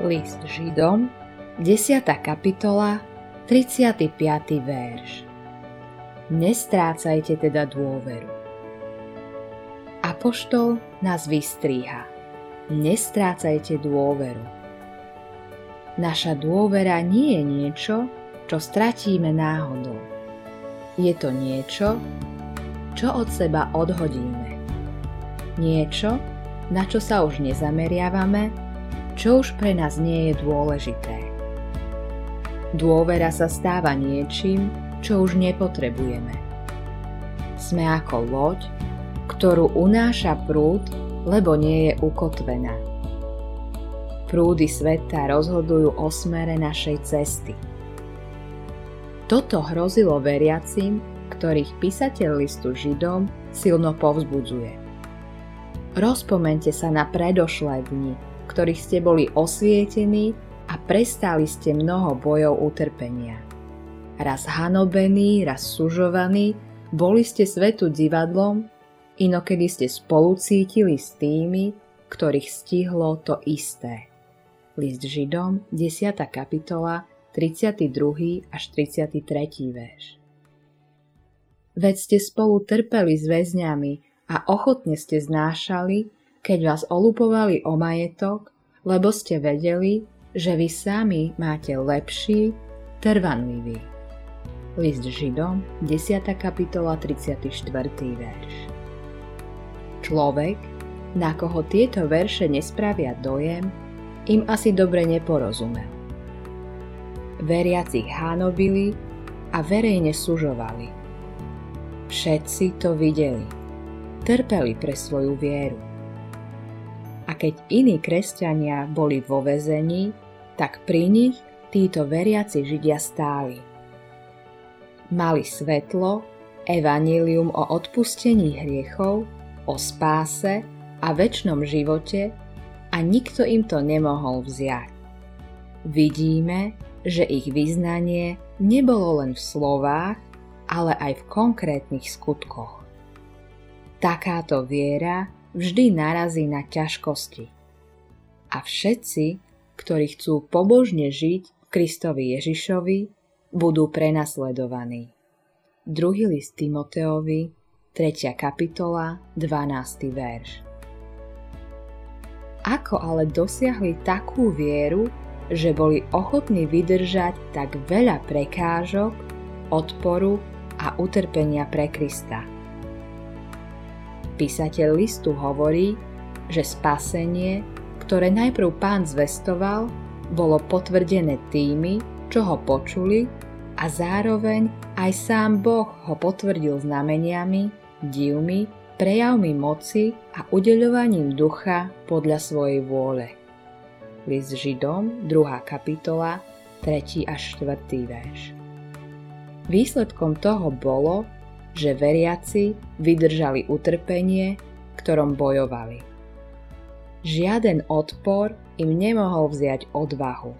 List Židom, 10. kapitola, 35. verš. Nestrácajte teda dôveru. Apoštol nás vystríha. Nestrácajte dôveru. Naša dôvera nie je niečo, čo stratíme náhodou. Je to niečo, čo od seba odhodíme. Niečo, na čo sa už nezameriavame čo už pre nás nie je dôležité. Dôvera sa stáva niečím, čo už nepotrebujeme. Sme ako loď, ktorú unáša prúd, lebo nie je ukotvená. Prúdy sveta rozhodujú o smere našej cesty. Toto hrozilo veriacim, ktorých písateľ listu Židom silno povzbudzuje. Rozpomente sa na predošlé dni, ktorých ste boli osvietení a prestali ste mnoho bojov utrpenia. Raz hanobení, raz sužovaní, boli ste svetu divadlom, inokedy ste spolu cítili s tými, ktorých stihlo to isté. List Židom, 10. kapitola, 32. až 33. verš. Veď ste spolu trpeli s väzňami a ochotne ste znášali, keď vás olupovali o majetok, lebo ste vedeli, že vy sami máte lepší, trvanlivý. List Židom, 10. kapitola, 34. verš. Človek, na koho tieto verše nespravia dojem, im asi dobre neporozumel. Veriaci hánobili a verejne sužovali. Všetci to videli. Trpeli pre svoju vieru a keď iní kresťania boli vo vezení, tak pri nich títo veriaci Židia stáli. Mali svetlo, evanílium o odpustení hriechov, o spáse a väčšnom živote a nikto im to nemohol vziať. Vidíme, že ich vyznanie nebolo len v slovách, ale aj v konkrétnych skutkoch. Takáto viera vždy narazí na ťažkosti. A všetci, ktorí chcú pobožne žiť Kristovi Ježišovi, budú prenasledovaní. Druhý list Timoteovi, 3. kapitola, 12. verš. Ako ale dosiahli takú vieru, že boli ochotní vydržať tak veľa prekážok, odporu a utrpenia pre Krista? Písateľ listu hovorí, že spasenie, ktoré najprv pán zvestoval, bolo potvrdené tými, čo ho počuli a zároveň aj sám Boh ho potvrdil znameniami, divmi, prejavmi moci a udeľovaním ducha podľa svojej vôle. List Židom, 2. kapitola, 3. až 4. verš. Výsledkom toho bolo, že veriaci vydržali utrpenie, ktorom bojovali. Žiaden odpor im nemohol vziať odvahu.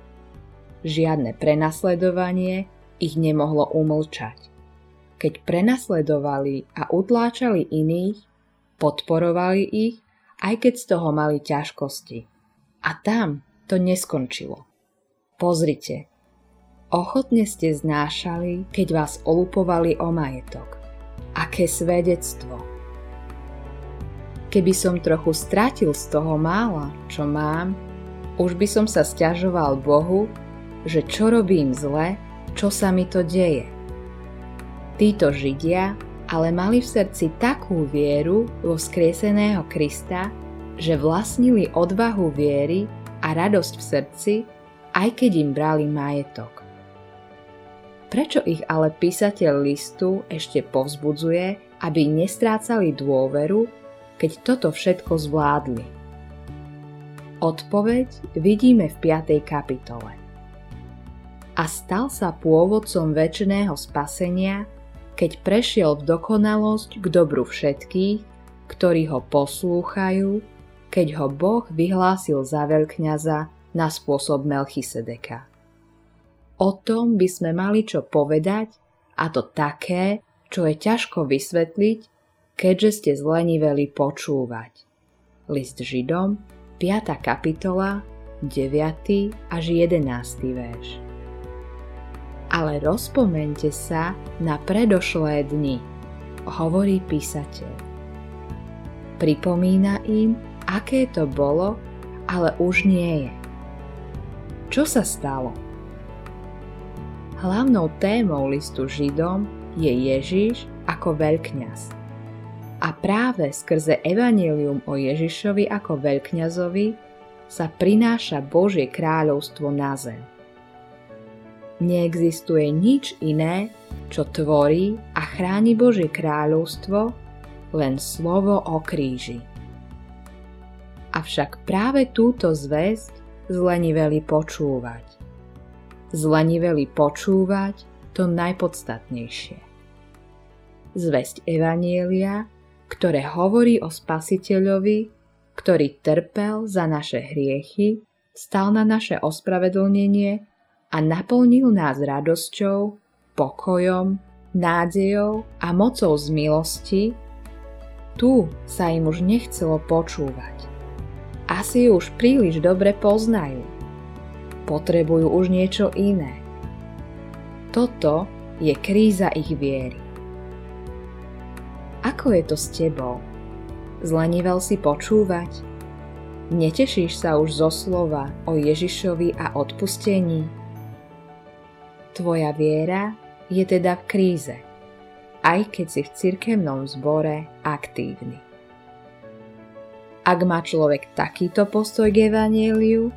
Žiadne prenasledovanie ich nemohlo umlčať. Keď prenasledovali a utláčali iných, podporovali ich, aj keď z toho mali ťažkosti. A tam to neskončilo. Pozrite, ochotne ste znášali, keď vás olupovali o majetok aké svedectvo. Keby som trochu stratil z toho mála, čo mám, už by som sa stiažoval Bohu, že čo robím zle, čo sa mi to deje. Títo Židia ale mali v srdci takú vieru vo skrieseného Krista, že vlastnili odvahu viery a radosť v srdci, aj keď im brali majetok. Prečo ich ale písateľ listu ešte povzbudzuje, aby nestrácali dôveru, keď toto všetko zvládli? Odpoveď vidíme v 5. kapitole. A stal sa pôvodcom väčšného spasenia, keď prešiel v dokonalosť k dobru všetkých, ktorí ho poslúchajú, keď ho Boh vyhlásil za veľkňaza na spôsob Melchisedeka. O tom by sme mali čo povedať, a to také, čo je ťažko vysvetliť, keďže ste zleniveli počúvať. List Židom, 5. kapitola, 9. až 11. verš. Ale rozpomente sa na predošlé dni, hovorí písateľ. Pripomína im, aké to bolo, ale už nie je. Čo sa stalo? Hlavnou témou listu Židom je Ježiš ako veľkňaz. A práve skrze evanílium o Ježišovi ako veľkňazovi sa prináša Božie kráľovstvo na zem. Neexistuje nič iné, čo tvorí a chráni Božie kráľovstvo, len slovo o kríži. Avšak práve túto zväzť zleniveli počúvať. Zleniveli počúvať to najpodstatnejšie. Zväzť Evanielia ktoré hovorí o Spasiteľovi, ktorý trpel za naše hriechy, stal na naše ospravedlnenie a naplnil nás radosťou, pokojom, nádejou a mocou z milosti, tu sa im už nechcelo počúvať. Asi ju už príliš dobre poznajú. Potrebujú už niečo iné. Toto je kríza ich viery. Ako je to s tebou? Zlenivel si počúvať? Netešíš sa už zo slova o Ježišovi a odpustení? Tvoja viera je teda v kríze, aj keď si v cirkevnom zbore aktívny. Ak má človek takýto postoj k Evangeliu,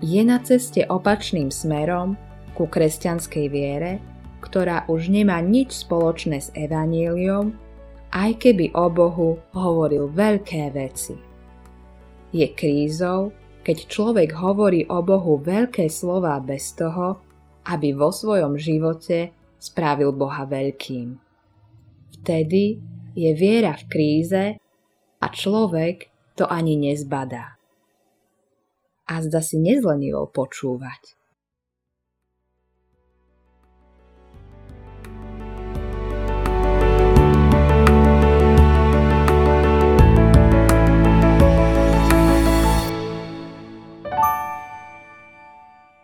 je na ceste opačným smerom ku kresťanskej viere, ktorá už nemá nič spoločné s Evangeliom aj keby o Bohu hovoril veľké veci. Je krízou, keď človek hovorí o Bohu veľké slova bez toho, aby vo svojom živote spravil Boha veľkým. Vtedy je viera v kríze a človek to ani nezbadá. A zda si nezlenivol počúvať.